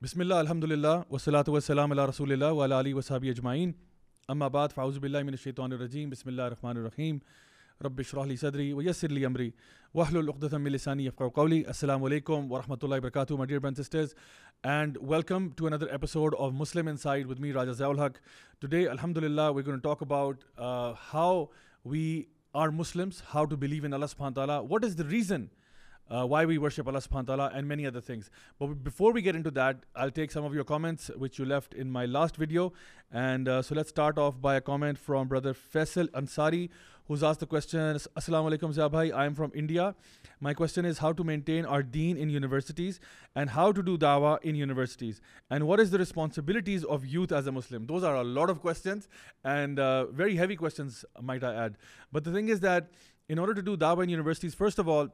Bismillah, alhamdulillah, wa salatu wa salam ala rasulillah wa ala alihi wa sahbihi ajma'in. Amma ba'd, fa'auzu billahi min ash-shaytan ar-rajim, bismillah ar-Rahman ar-Rahim. Rabbi shrah li sadri wa yassir li amri. Wa ahlul uqdatan min lisani yafqaw qawli. Assalamu alaikum wa rahmatullahi wa barakatuh, my dear brothers and sisters. And welcome to another episode of Muslim Inside with me, Raja Zia ul Haq. Today, alhamdulillah, we're going to talk about uh, how we are Muslims, how to believe in Allah subhanahu wa ta'ala. What is the reason? Why we worship Allah subhanahu wa ta'ala, and many other things. But before we get into that, I'll take some of your comments which you left in my last video. And uh, so let's start off by a comment from brother Faisal Ansari, who's asked the question Assalamu alaikum Zia bhai, I am from India. My question is how to maintain our deen in universities and how to do dawah in universities. And what is the responsibilities of youth as a Muslim? Those are a lot of questions and uh, very heavy questions, might I add. But the thing is that in order to do dawah in universities, first of all,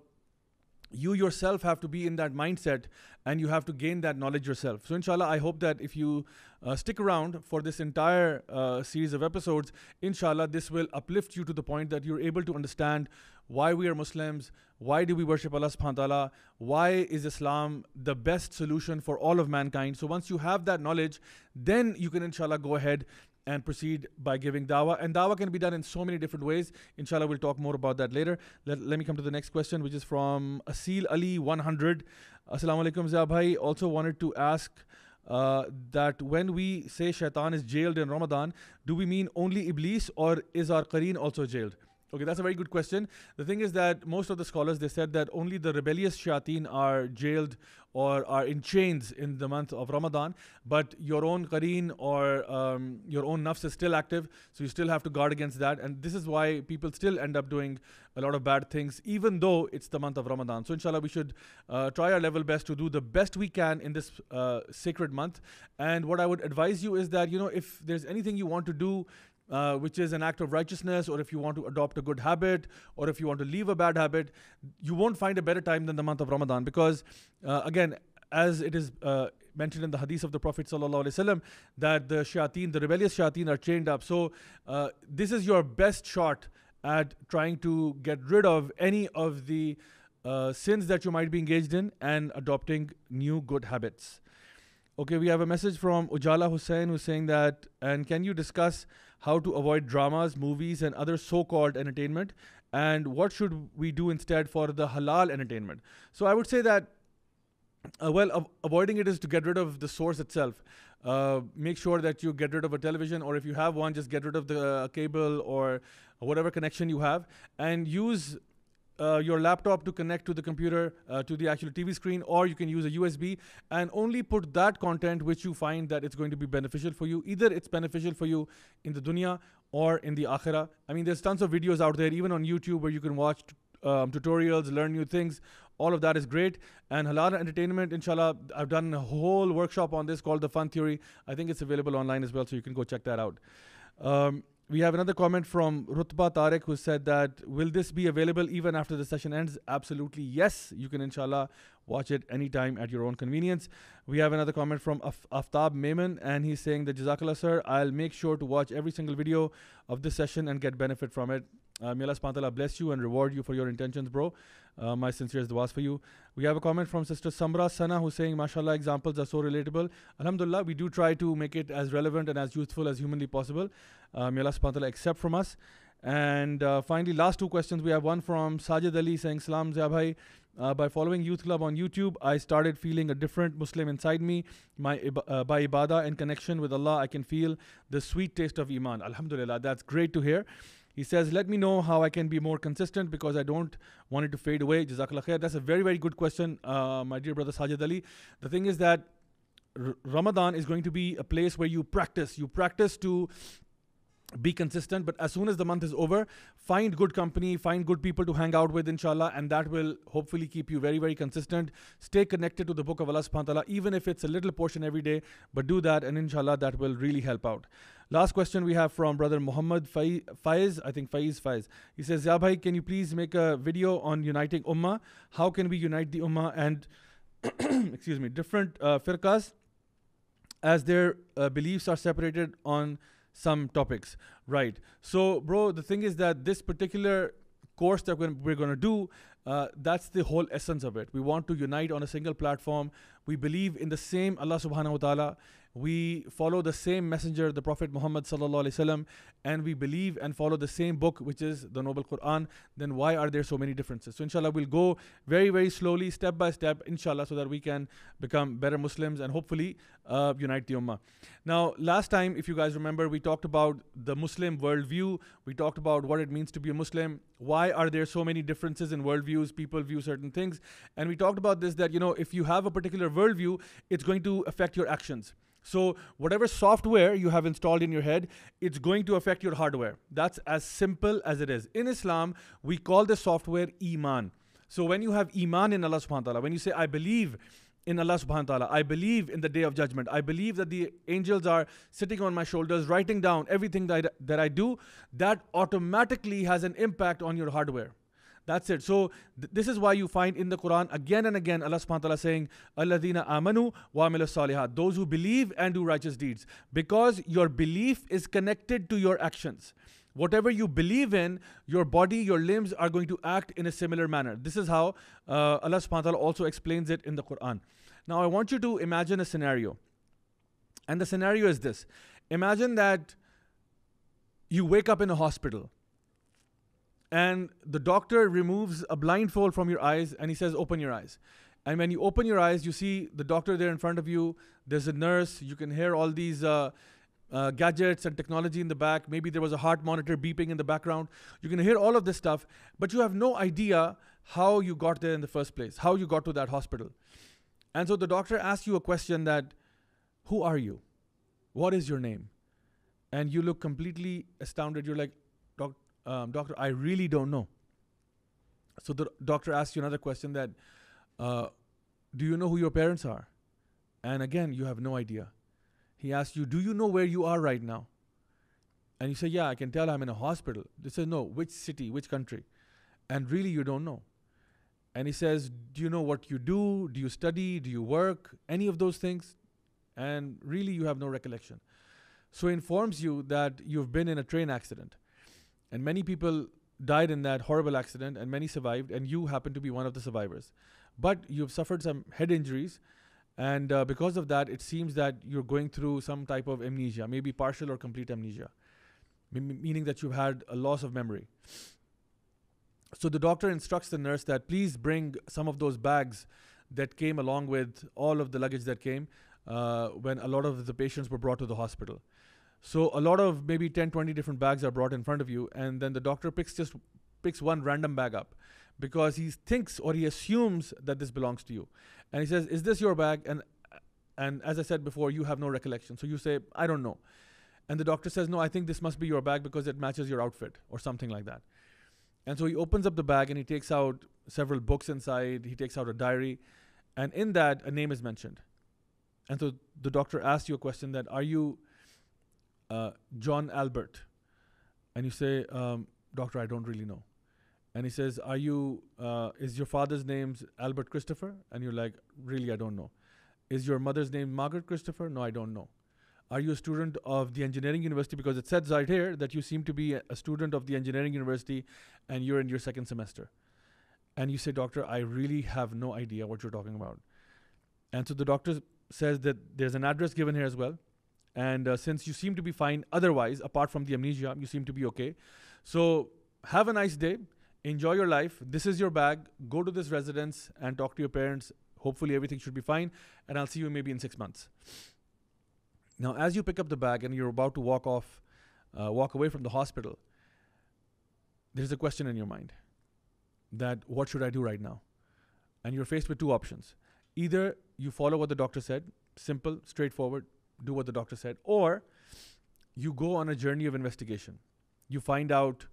you yourself have to be in that mindset and you have to gain that knowledge yourself. So, inshallah, I hope that if you uh, stick around for this entire uh, series of episodes, inshallah, this will uplift you to the point that you're able to understand why we are Muslims, why do we worship Allah subhanahu wa ta'ala, why is Islam the best solution for all of mankind. So, once you have that knowledge, then you can, inshallah, go ahead and proceed by giving dawah. And dawah can be done in so many different ways. Inshallah, we'll talk more about that later. Let, let me come to the next question, which is from Asil Ali 100. Assalamu alaikum, Zia bhai. Also wanted to ask. Uh, that when we say shaitan is jailed in Ramadan, do we mean only Iblis or is our Qareen also jailed? Okay, that's a very good question. The thing is that most of the scholars they said that only the rebellious shayateen are jailed or are in chains in the month of Ramadan, but your own qareen or um, your own nafs is still active, so you still have to guard against that. And this is why people still end up doing a lot of bad things, even though it's the month of Ramadan. So, inshallah, we should uh, try our level best to do the best we can in this uh, sacred month. And what I would advise you is that, you know, if there's anything you want to do uh, which is an act of righteousness, or if you want to adopt a good habit, or if you want to leave a bad habit, you won't find a better time than the month of Ramadan. Because, uh, again, as it is uh, mentioned in the hadith of the Prophet ﷺ, that the shayateen, the rebellious shayateen, are chained up. So, uh, this is your best shot at trying to get rid of any of the uh, sins that you might be engaged in and adopting new good habits. Okay, we have a message from Ujala Hussain who's saying that, and can you discuss how to avoid dramas, movies, and other so called entertainment? And what should we do instead for the halal entertainment? So I would say that, uh, well, av- avoiding it is to get rid of the source itself. Uh, make sure that you get rid of a television, or if you have one, just get rid of the uh, cable or whatever connection you have, and use uh, your laptop to connect to the computer uh, to the actual TV screen, or you can use a USB and only put that content which you find that it's going to be beneficial for you. Either it's beneficial for you in the dunya or in the akhirah. I mean, there's tons of videos out there, even on YouTube, where you can watch um, tutorials, learn new things. All of that is great. And halal entertainment, inshallah, I've done a whole workshop on this called the Fun Theory. I think it's available online as well, so you can go check that out. Um, we have another comment from Rutba Tarek who said that will this be available even after the session ends? Absolutely yes. You can inshallah watch it anytime at your own convenience. We have another comment from Af- Aftab Maiman and he's saying that Jazakallah sir, I'll make sure to watch every single video of this session and get benefit from it. Uh, may Allah bless you and reward you for your intentions, bro. Uh, my sincerest duas for you. We have a comment from Sister Samra Sana who's saying, MashaAllah, examples are so relatable. Alhamdulillah, we do try to make it as relevant and as useful as humanly possible. Uh, may Allah subhanahu accept from us. And uh, finally, last two questions. We have one from Sajid Ali saying, Salam Zia bhai. Uh, by following Youth Club on YouTube, I started feeling a different Muslim inside me. My uh, by ibadah and connection with Allah, I can feel the sweet taste of iman. Alhamdulillah, that's great to hear. He says, Let me know how I can be more consistent because I don't want it to fade away. Jazakallah khair. That's a very, very good question, uh, my dear brother Sajid Ali. The thing is that R- Ramadan is going to be a place where you practice. You practice to be consistent but as soon as the month is over find good company find good people to hang out with inshallah and that will hopefully keep you very very consistent. Stay connected to the book of allah subhanahu wa ta'ala even if it's a little portion every day but do that and inshallah that will really help out. Last question we have from brother muhammad faiz i think faiz faiz. He says ya bhai can you please make a video on uniting ummah? How can we unite the ummah and excuse me different uh, firqas as their uh, beliefs are separated on some topics. Right. So, bro, the thing is that this particular course that we're, going to do uh, that's the whole essence of it. We want to unite on a single platform. We believe in the same Allah subhanahu wa ta'ala we follow the same messenger, the Prophet Muhammad and we believe and follow the same book, which is the Noble Quran, then why are there so many differences? So inshallah, we'll go very, very slowly, step by step, inshallah, so that we can become better Muslims and hopefully uh, unite the Ummah. Now, last time, if you guys remember, we talked about the Muslim worldview. We talked about what it means to be a Muslim. Why are there so many differences in worldviews? People view certain things. And we talked about this that, you know, if you have a particular worldview, it's going to affect your actions. So, whatever software you have installed in your head, it's going to affect your hardware. That's as simple as it is. In Islam, we call the software Iman. So, when you have Iman in Allah subhanahu wa ta'ala, when you say, I believe in Allah subhanahu wa ta'ala, I believe in the day of judgment, I believe that the angels are sitting on my shoulders, writing down everything that I, that I do, that automatically has an impact on your hardware. That's it. So th- this is why you find in the Quran again and again Allah subhanahu wa ta'ala saying, Alladina amanu wa salihat. Those who believe and do righteous deeds. Because your belief is connected to your actions. Whatever you believe in, your body, your limbs are going to act in a similar manner. This is how uh, Allah subhanahu wa ta'ala also explains it in the Quran. Now I want you to imagine a scenario. And the scenario is this. Imagine that you wake up in a hospital and the doctor removes a blindfold from your eyes and he says, Open your eyes. And when you open your eyes, you see the doctor there in front of you. There's a nurse. You can hear all these uh, uh, gadgets and technology in the back. Maybe there was a heart monitor beeping in the background. You can hear all of this stuff, but you have no idea how you got there in the first place, how you got to that hospital. And so the doctor asks you a question that, Who are you? What is your name? And you look completely astounded. You're like, um, doctor, I really don't know. So the doctor asks you another question that, uh, do you know who your parents are? And again, you have no idea. He asks you, do you know where you are right now? And you say, yeah, I can tell I'm in a hospital. They say, no, which city, which country? And really, you don't know. And he says, do you know what you do? Do you study? Do you work? Any of those things? And really, you have no recollection. So he informs you that you've been in a train accident and many people died in that horrible accident, and many survived, and you happen to be one of the survivors. But you've suffered some head injuries, and uh, because of that, it seems that you're going through some type of amnesia, maybe partial or complete amnesia, M- meaning that you've had a loss of memory. So the doctor instructs the nurse that please bring some of those bags that came along with all of the luggage that came uh, when a lot of the patients were brought to the hospital. So a lot of maybe 10, 20 different bags are brought in front of you, and then the doctor picks just picks one random bag up because he thinks or he assumes that this belongs to you. And he says, Is this your bag? And and as I said before, you have no recollection. So you say, I don't know. And the doctor says, No, I think this must be your bag because it matches your outfit or something like that. And so he opens up the bag and he takes out several books inside. He takes out a diary. And in that, a name is mentioned. And so the doctor asks you a question that, Are you uh, John Albert, and you say, um, Doctor, I don't really know. And he says, Are you, uh, is your father's name Albert Christopher? And you're like, Really, I don't know. Is your mother's name Margaret Christopher? No, I don't know. Are you a student of the engineering university? Because it says right here that you seem to be a student of the engineering university and you're in your second semester. And you say, Doctor, I really have no idea what you're talking about. And so the doctor says that there's an address given here as well. And uh, since you seem to be fine otherwise, apart from the amnesia, you seem to be okay. So have a nice day. Enjoy your life. This is your bag. Go to this residence and talk to your parents. Hopefully, everything should be fine. And I'll see you maybe in six months. Now, as you pick up the bag and you're about to walk off, uh, walk away from the hospital, there's a question in your mind that what should I do right now? And you're faced with two options. Either you follow what the doctor said, simple, straightforward, do what the doctor said, or you go on a journey of investigation. You find out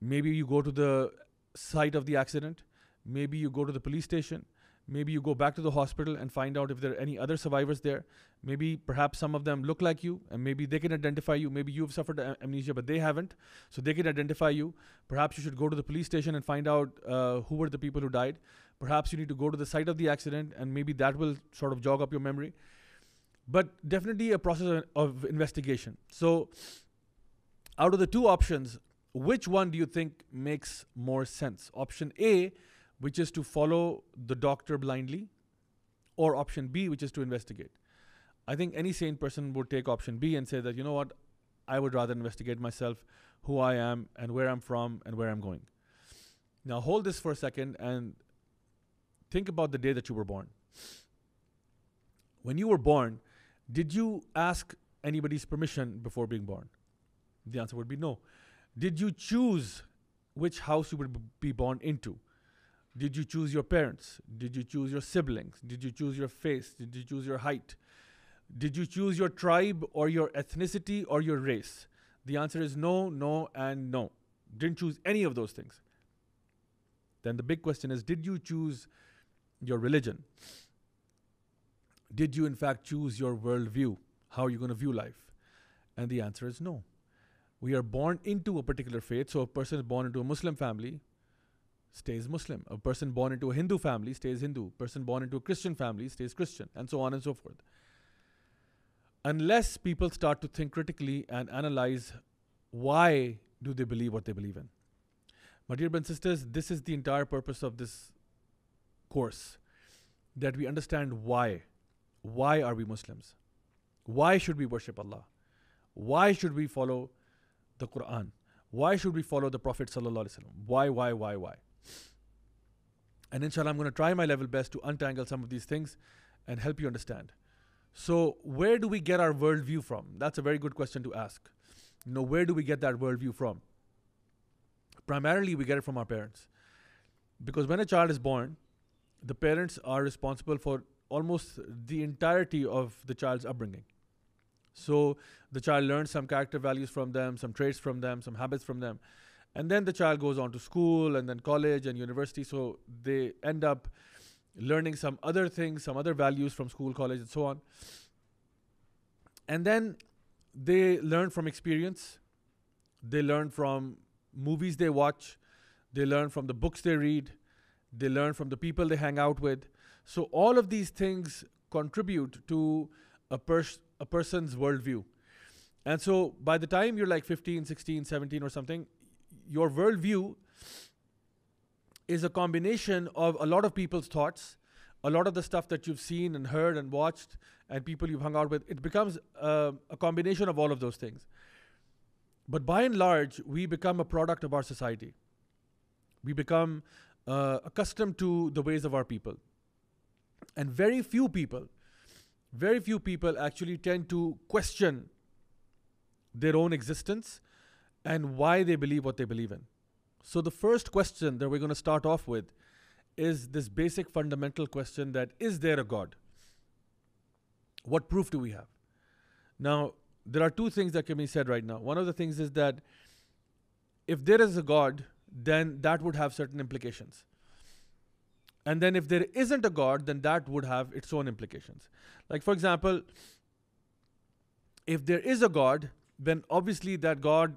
maybe you go to the site of the accident, maybe you go to the police station, maybe you go back to the hospital and find out if there are any other survivors there. Maybe perhaps some of them look like you and maybe they can identify you. Maybe you've suffered amnesia but they haven't, so they can identify you. Perhaps you should go to the police station and find out uh, who were the people who died. Perhaps you need to go to the site of the accident and maybe that will sort of jog up your memory but definitely a process of investigation. So, out of the two options, which one do you think makes more sense? Option A, which is to follow the doctor blindly, or option B, which is to investigate? I think any sane person would take option B and say that, you know what, I would rather investigate myself, who I am, and where I'm from, and where I'm going. Now, hold this for a second and think about the day that you were born. When you were born, did you ask anybody's permission before being born? The answer would be no. Did you choose which house you would be born into? Did you choose your parents? Did you choose your siblings? Did you choose your face? Did you choose your height? Did you choose your tribe or your ethnicity or your race? The answer is no, no, and no. Didn't choose any of those things. Then the big question is Did you choose your religion? Did you, in fact, choose your worldview? How are you going to view life? And the answer is no. We are born into a particular faith. So, a person is born into a Muslim family stays Muslim. A person born into a Hindu family stays Hindu. A person born into a Christian family stays Christian, and so on and so forth. Unless people start to think critically and analyze why do they believe what they believe in. My dear brothers and sisters, this is the entire purpose of this course that we understand why. Why are we Muslims? Why should we worship Allah? Why should we follow the Quran? Why should we follow the Prophet? Why, why, why, why? And inshallah, I'm going to try my level best to untangle some of these things and help you understand. So, where do we get our worldview from? That's a very good question to ask. You know, where do we get that worldview from? Primarily, we get it from our parents. Because when a child is born, the parents are responsible for almost the entirety of the child's upbringing. So the child learns some character values from them, some traits from them, some habits from them. And then the child goes on to school and then college and university. So they end up learning some other things, some other values from school, college, and so on. And then they learn from experience, they learn from movies they watch, they learn from the books they read, they learn from the people they hang out with. So all of these things contribute to a, pers- a person's worldview. And so by the time you're like 15, 16, 17 or something, your worldview is a combination of a lot of people's thoughts, a lot of the stuff that you've seen and heard and watched, and people you've hung out with. It becomes uh, a combination of all of those things. But by and large, we become a product of our society. We become uh, accustomed to the ways of our people. And very few people, very few people actually tend to question their own existence and why they believe what they believe in. So, the first question that we're going to start off with is this basic fundamental question that is there a God? What proof do we have? Now, there are two things that can be said right now. One of the things is that if there is a God, then that would have certain implications. And then if there isn't a God, then that would have its own implications. Like, for example, if there is a God, then obviously that God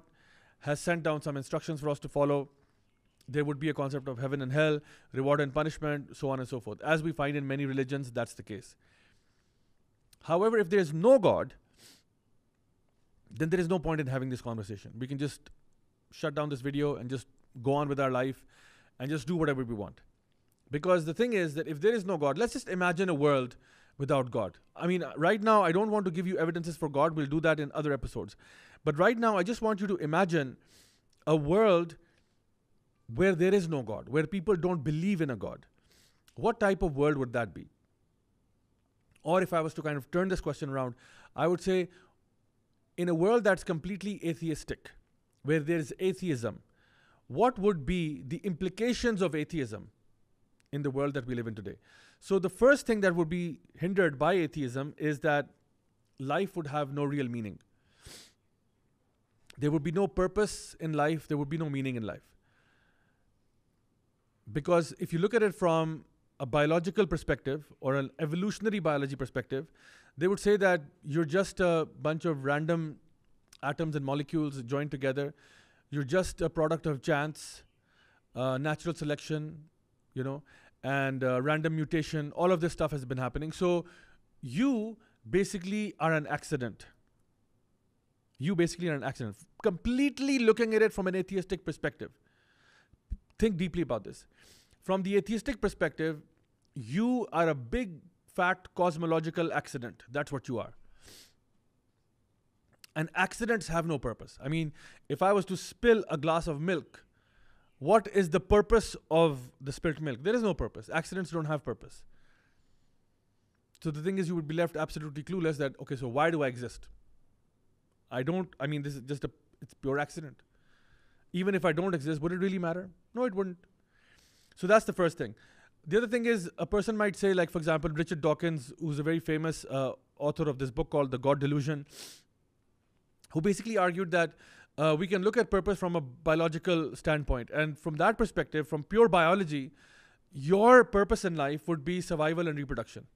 has sent down some instructions for us to follow. There would be a concept of heaven and hell, reward and punishment, so on and so forth. As we find in many religions, that's the case. However, if there is no God, then there is no point in having this conversation. We can just shut down this video and just go on with our life and just do whatever we want. Because the thing is that if there is no God, let's just imagine a world without God. I mean, right now, I don't want to give you evidences for God. We'll do that in other episodes. But right now, I just want you to imagine a world where there is no God, where people don't believe in a God. What type of world would that be? Or if I was to kind of turn this question around, I would say in a world that's completely atheistic, where there is atheism, what would be the implications of atheism in the world that we live in today? So, the first thing that would be hindered by atheism is that life would have no real meaning. There would be no purpose in life, there would be no meaning in life. Because if you look at it from a biological perspective or an evolutionary biology perspective, they would say that you're just a bunch of random atoms and molecules joined together. You're just a product of chance, uh, natural selection, you know, and uh, random mutation. All of this stuff has been happening. So you basically are an accident. You basically are an accident. Completely looking at it from an atheistic perspective. Think deeply about this. From the atheistic perspective, you are a big, fat cosmological accident. That's what you are. And accidents have no purpose. I mean, if I was to spill a glass of milk, what is the purpose of the spilt milk? There is no purpose. Accidents don't have purpose. So the thing is, you would be left absolutely clueless that, okay, so why do I exist? I don't, I mean, this is just a, it's pure accident. Even if I don't exist, would it really matter? No, it wouldn't. So that's the first thing. The other thing is, a person might say, like, for example, Richard Dawkins, who's a very famous uh, author of this book called The God Delusion, who basically argued that uh, we can look at purpose from a biological standpoint. And from that perspective, from pure biology, your purpose in life would be survival and reproduction.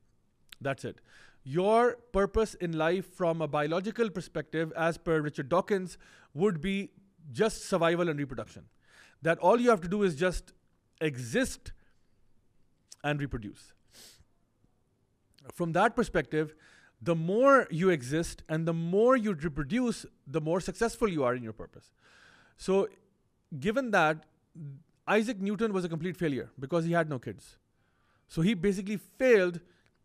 That's it. Your purpose in life from a biological perspective, as per Richard Dawkins, would be just survival and reproduction. That all you have to do is just exist and reproduce. From that perspective, the more you exist and the more you reproduce, the more successful you are in your purpose. So, given that, Isaac Newton was a complete failure because he had no kids. So, he basically failed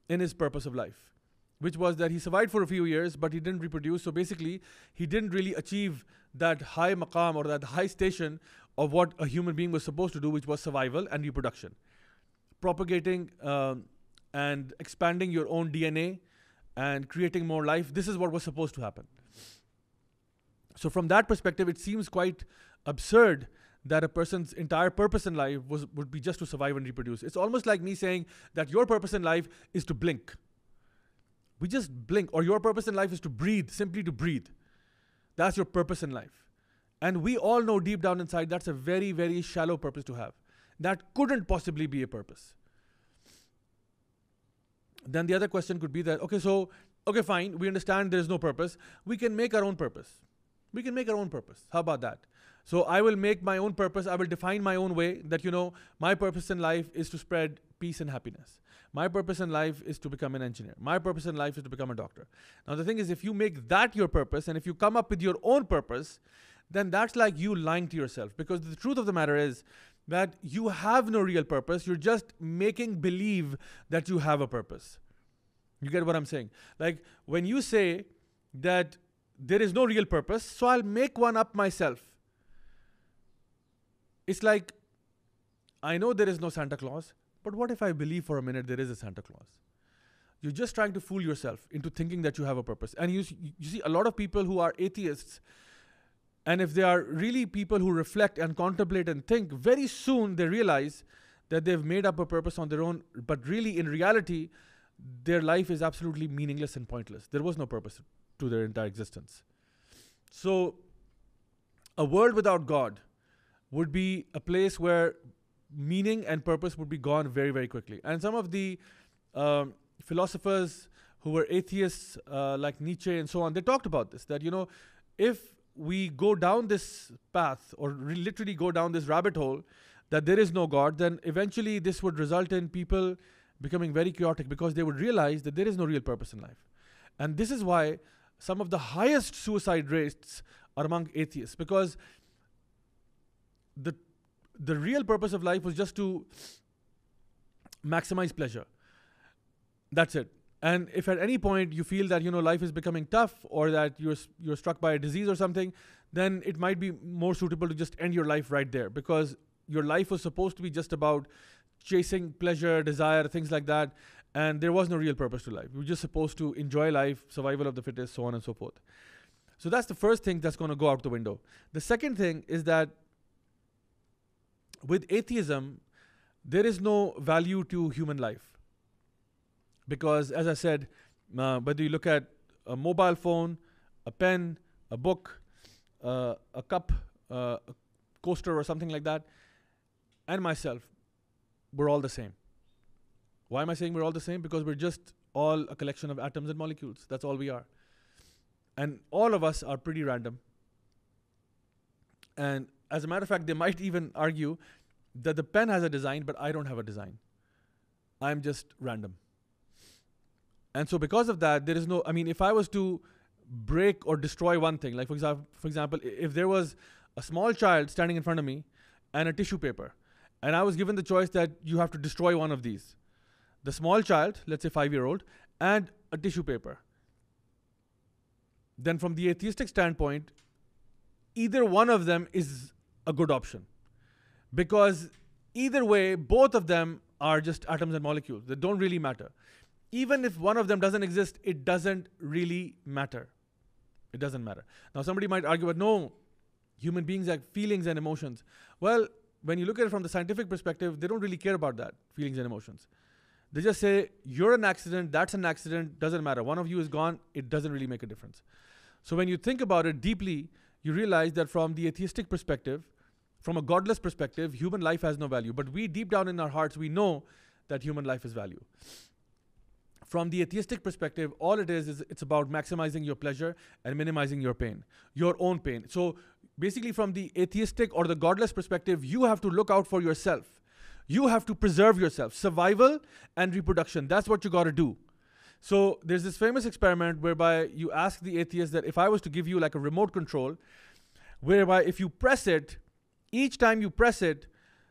in his purpose of life, which was that he survived for a few years, but he didn't reproduce. So, basically, he didn't really achieve that high maqam or that high station of what a human being was supposed to do, which was survival and reproduction. Propagating um, and expanding your own DNA and creating more life. This is what was supposed to happen. So, from that perspective, it seems quite absurd that a person's entire purpose in life was, would be just to survive and reproduce. It's almost like me saying that your purpose in life is to blink. We just blink, or your purpose in life is to breathe, simply to breathe. That's your purpose in life. And we all know deep down inside that's a very, very shallow purpose to have. That couldn't possibly be a purpose then the other question could be that okay so okay fine we understand there's no purpose. We can make our own purpose. We can make our own purpose. How about that? So i will make my own purpose. I will define my own way that you know my purpose in life is to spread peace and happiness. My purpose in life is to become an engineer. My purpose in life is to become a doctor. Now the thing is if you make that your purpose and if you come up with your own purpose then that's like you lying to yourself because the truth of the matter is that you have no real purpose. You're just making believe that you have a purpose. You get what I'm saying? Like when you say that there is no real purpose, so I'll make one up myself. It's like, I know there is no Santa Claus, but what if I believe for a minute there is a Santa Claus? You're just trying to fool yourself into thinking that you have a purpose. And you, you see, a lot of people who are atheists and if they are really people who reflect and contemplate and think, very soon they realize that they've made up a purpose on their own, but really in reality, their life is absolutely meaningless and pointless. There was no purpose to their entire existence. So, a world without God would be a place where meaning and purpose would be gone very, very quickly. And some of the um, philosophers who were atheists, uh, like Nietzsche and so on, they talked about this that, you know, if we go down this path or literally go down this rabbit hole that there is no God, then eventually this would result in people becoming very chaotic because they would realize that there is no real purpose in life. And this is why some of the highest suicide rates are among atheists because the the real purpose of life was just to maximize pleasure. That's it. And if at any point you feel that you know life is becoming tough or that you're you're struck by a disease or something, then it might be more suitable to just end your life right there because your life was supposed to be just about chasing pleasure, desire, things like that, and there was no real purpose to life. We were just supposed to enjoy life, survival of the fittest, so on and so forth. So that's the first thing that's going to go out the window. The second thing is that with atheism, there is no value to human life because as I said, uh, whether you look at a mobile phone, a pen, a book, uh, a cup, uh, a coaster, or something like that, and myself, we're all the same. Why am I saying we're all the same? Because we're just all a collection of atoms and molecules. That's all we are. And all of us are pretty random. And as a matter of fact, they might even argue that the pen has a design, but I don't have a design. I'm just random. And so, because of that, there is no, I mean, if I was to break or destroy one thing. Like for example, for example, if there was a small child standing in front of me and a tissue paper, and I was given the choice that you have to destroy one of these, the small child, let's say five year old, and a tissue paper. Then from the atheistic standpoint, either one of them is a good option because either way, both of them are just atoms and molecules. They don't really matter. Even if one of them doesn't exist, it doesn't really matter. It doesn't matter. Now, somebody might argue, but no, human beings have feelings and emotions. Well, when you look at it from the scientific perspective, they don't really care about that, feelings and emotions. They just say, you're an accident, that's an accident, doesn't matter. One of you is gone, it doesn't really make a difference. So when you think about it deeply, you realize that from the atheistic perspective, from a godless perspective, human life has no value. But we, deep down in our hearts, we know that human life is value. From the atheistic perspective, all it is is it's about maximizing your pleasure and minimizing your pain, your own pain. So basically, from the atheistic or the godless perspective, you have to look out for yourself. You have to preserve yourself. Survival and reproduction. That's what you got to do. So there's this famous experiment whereby you ask the atheist that if I was to give you like a remote control, whereby if you press it, each time you press it,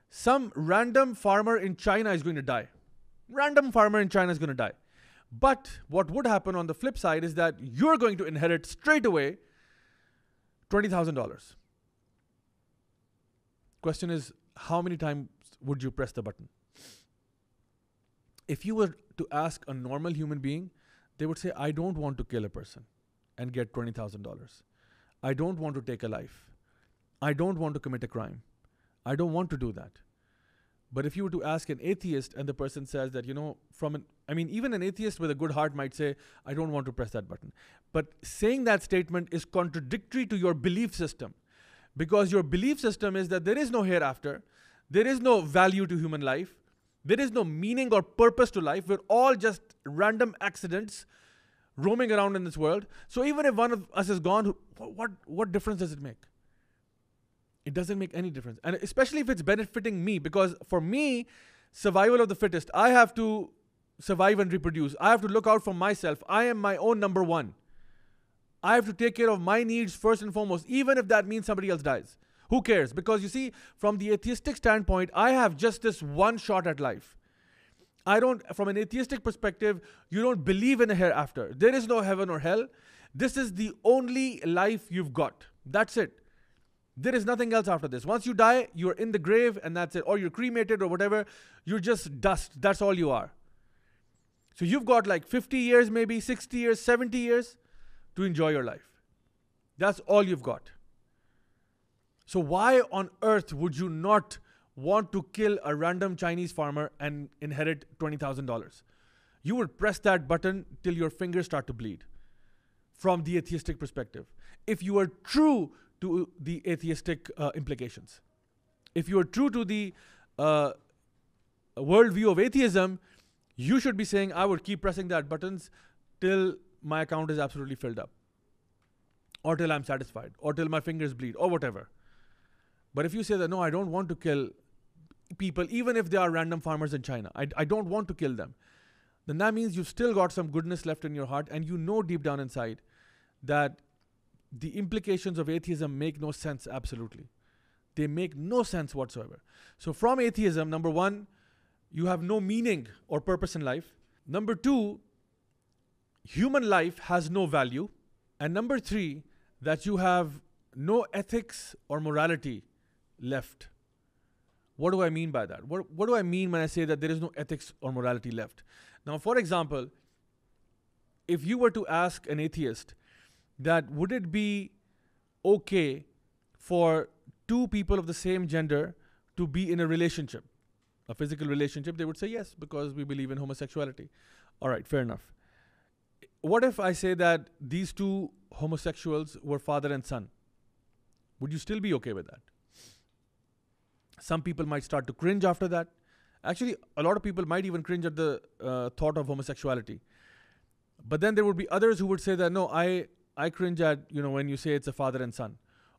some random farmer in China is going to die. Random farmer in China is going to die. But what would happen on the flip side is that you're going to inherit straight away $20,000. Question is, how many times would you press the button? If you were to ask a normal human being, they would say, I don't want to kill a person and get $20,000. I don't want to take a life. I don't want to commit a crime. I don't want to do that. But if you were to ask an atheist and the person says that, you know, from an, I mean, even an atheist with a good heart might say, I don't want to press that button. But saying that statement is contradictory to your belief system because your belief system is that there is no hereafter, there is no value to human life, there is no meaning or purpose to life. We're all just random accidents roaming around in this world. So even if one of us is gone, what, what difference does it make? It doesn't make any difference. And especially if it's benefiting me, because for me, survival of the fittest, I have to survive and reproduce. I have to look out for myself. I am my own number one. I have to take care of my needs first and foremost, even if that means somebody else dies. Who cares? Because you see, from the atheistic standpoint, I have just this one shot at life. I don't, from an atheistic perspective, you don't believe in a hereafter. There is no heaven or hell. This is the only life you've got. That's it. There is nothing else after this. Once you die, you're in the grave and that's it. Or you're cremated or whatever. You're just dust. That's all you are. So you've got like 50 years, maybe 60 years, 70 years to enjoy your life. That's all you've got. So why on earth would you not want to kill a random Chinese farmer and inherit $20,000? You would press that button till your fingers start to bleed from the atheistic perspective. If you are true to the atheistic uh, implications. If you are true to the uh, worldview of atheism, you should be saying, I would keep pressing that buttons till my account is absolutely filled up, or till I'm satisfied, or till my fingers bleed, or whatever. But if you say that, no, I don't want to kill people, even if they are random farmers in China, I, I don't want to kill them, then that means you've still got some goodness left in your heart, and you know deep down inside that the implications of atheism make no sense absolutely. They make no sense whatsoever. So, from atheism, number one, you have no meaning or purpose in life. Number two, human life has no value. And number three, that you have no ethics or morality left. What do I mean by that? What, what do I mean when I say that there is no ethics or morality left? Now, for example, if you were to ask an atheist, that would it be okay for two people of the same gender to be in a relationship, a physical relationship? They would say yes, because we believe in homosexuality. All right, fair enough. What if I say that these two homosexuals were father and son? Would you still be okay with that? Some people might start to cringe after that. Actually, a lot of people might even cringe at the uh, thought of homosexuality. But then there would be others who would say that no, I I cringe at you know when you say it's a father and son,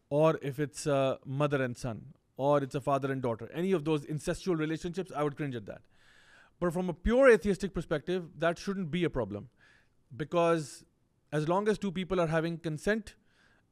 or if it's a mother and son, or it's a father and daughter. Any of those incestual relationships, I would cringe at that. But from a pure atheistic perspective, that shouldn't be a problem, because as long as two people are having consent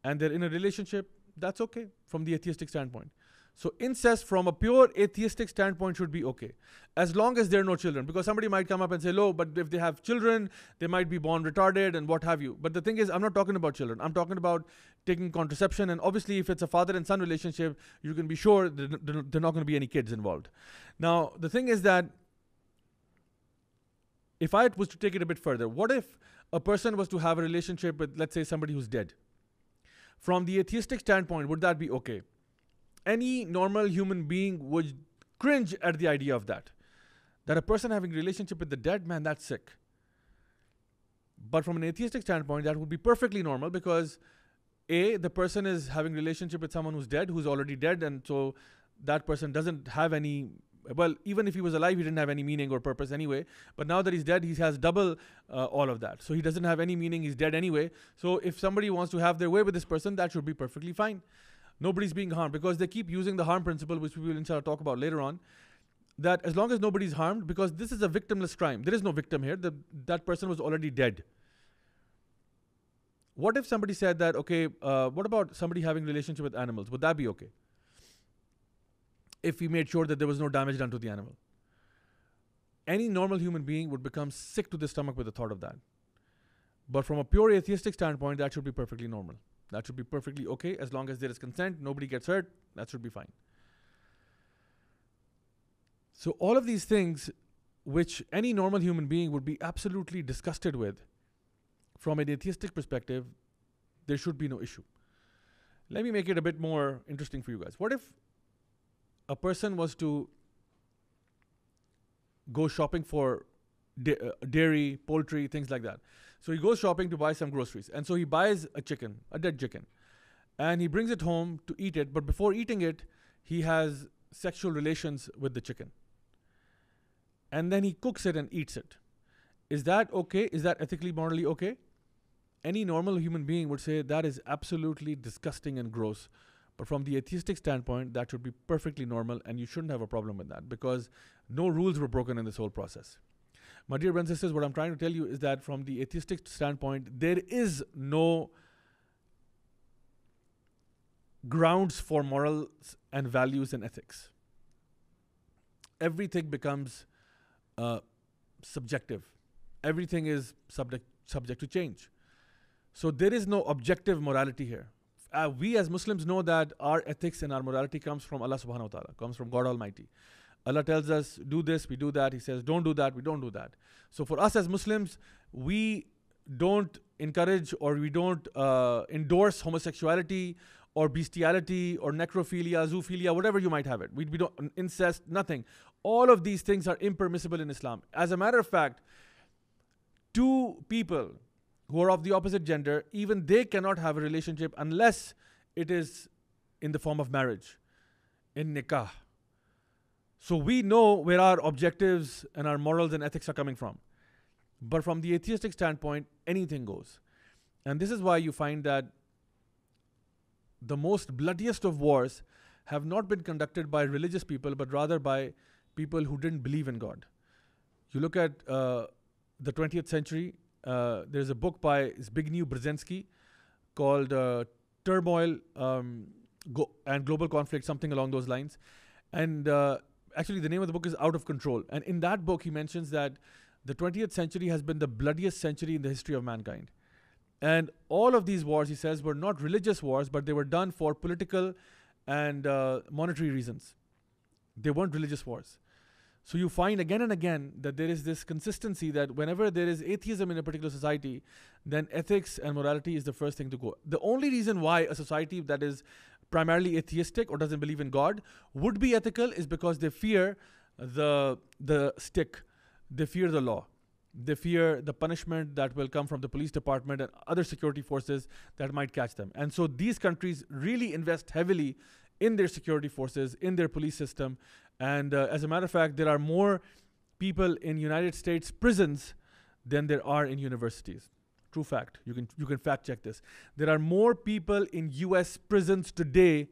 and they're in a relationship, that's okay from the atheistic standpoint. So incest from a pure atheistic standpoint should be okay. As long as there are no children. Because somebody might come up and say, no, but if they have children, they might be born retarded and what have you. But the thing is, I'm not talking about children. I'm talking about taking contraception. And obviously, if it's a father and son relationship, you can be sure are not going to be any kids involved. Now, the thing is that if I was to take it a bit further, what if a person was to have a relationship with, let's say, somebody who's dead? From the atheistic standpoint, would that be okay? Any normal human being would cringe at the idea of that. That a person having relationship with the dead man, that's sick. But from an atheistic standpoint, that would be perfectly normal because A, the person is having relationship with someone who's dead, who's already dead, and so that person doesn't have any well, even if he was alive, he didn't have any meaning or purpose anyway. But now that he's dead, he has double uh, all of that. So he doesn't have any meaning, he's dead anyway. So if somebody wants to have their way with this person, that should be perfectly fine nobody's being harmed because they keep using the harm principle, which we will inshallah talk about later on. That as long as nobody's harmed, because this is a victimless crime, there is no victim here. The, that person was already dead. What if somebody said that, okay, uh, what about somebody having relationship with animals? Would that be okay? If we made sure that there was no damage done to the animal. Any normal human being would become sick to the stomach with the thought of that. But from a pure atheistic standpoint, that should be perfectly normal. That should be perfectly okay as long as there is consent, nobody gets hurt, that should be fine. So, all of these things, which any normal human being would be absolutely disgusted with, from an atheistic perspective, there should be no issue. Let me make it a bit more interesting for you guys. What if a person was to go shopping for da- uh, dairy, poultry, things like that? So he goes shopping to buy some groceries. And so he buys a chicken, a dead chicken. And he brings it home to eat it. But before eating it, he has sexual relations with the chicken. And then he cooks it and eats it. Is that okay? Is that ethically, morally okay? Any normal human being would say that is absolutely disgusting and gross. But from the atheistic standpoint, that should be perfectly normal, and you shouldn't have a problem with that because no rules were broken in this whole process. My dear brothers and sisters, what I'm trying to tell you is that from the atheistic standpoint, there is no grounds for morals and values and ethics. Everything becomes uh, subjective. Everything is subject subject to change. So there is no objective morality here. Uh, we as Muslims know that our ethics and our morality comes from Allah subhanahu wa ta'ala, comes from God Almighty. Allah tells us, do this, we do that. He says, don't do that, we don't do that. So for us as Muslims, we don't encourage or we don't uh, endorse homosexuality or bestiality or necrophilia, zoophilia, whatever you might have it. We, we don't incest, nothing. All of these things are impermissible in Islam. As a matter of fact, two people who are of the opposite gender, even they cannot have a relationship unless it is in the form of marriage, in nikah. So we know where our objectives and our morals and ethics are coming from. But from the atheistic standpoint, anything goes. And this is why you find that the most bloodiest of wars have not been conducted by religious people, but rather by people who didn't believe in God. You look at uh, the 20th century, uh, there's a book by Zbigniew Brzezinski called uh, Turmoil um, Go- and Global Conflict, something along those lines. And uh, actually the name of the book is Out of Control. And in that book, he mentions that the 20th century has been the bloodiest century in the history of mankind. And all of these wars, he says, were not religious wars, but they were done for political and uh, monetary reasons. They weren't religious wars. So you find again and again that there is this consistency that whenever there is atheism in a particular society, then ethics and morality is the first thing to go. The only reason why a society that is primarily atheistic or doesn't believe in God would be ethical is because they fear the the stick, they fear the law, they fear the punishment that will come from the police department and other security forces that might catch them. And so these countries really invest heavily in their security forces, in their police system, and uh, as a matter of fact, there are more people in United States prisons than there are in universities. True fact. You can you can fact check this. There are more people in US prisons today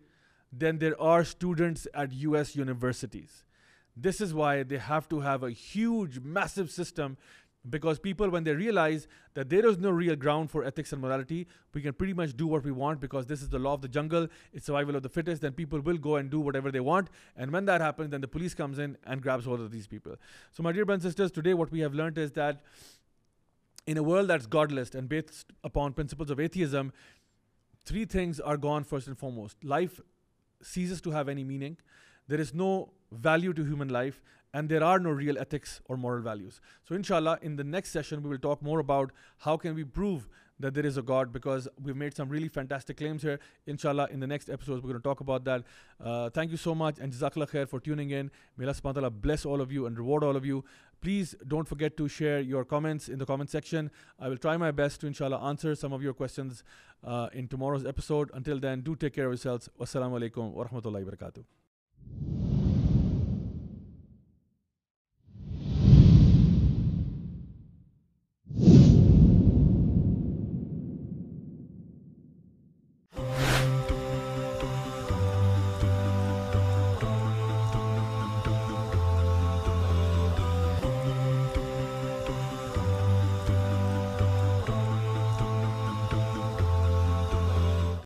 than there are students at US universities. This is why they have to have a huge massive system because people when they realize that there is no real ground for ethics and morality we can pretty much do what we want because this is the law of the jungle it's survival of the fittest then people will go and do whatever they want and when that happens then the police comes in and grabs hold of these people so my dear brothers and sisters today what we have learned is that in a world that's godless and based upon principles of atheism three things are gone first and foremost life ceases to have any meaning there is no value to human life and there are no real ethics or moral values. So inshallah, in the next session, we will talk more about how can we prove that there is a God because we've made some really fantastic claims here. Inshallah, in the next episodes, we're going to talk about that. Uh, thank you so much and Jazakallah khair for tuning in. May Allah subhanahu wa ta'ala bless all of you and reward all of you. Please don't forget to share your comments in the comment section. I will try my best to inshallah answer some of your questions uh, in tomorrow's episode. Until then, do take care of yourselves. Wassalamu alaikum wa rahmatullahi wa barakatuh.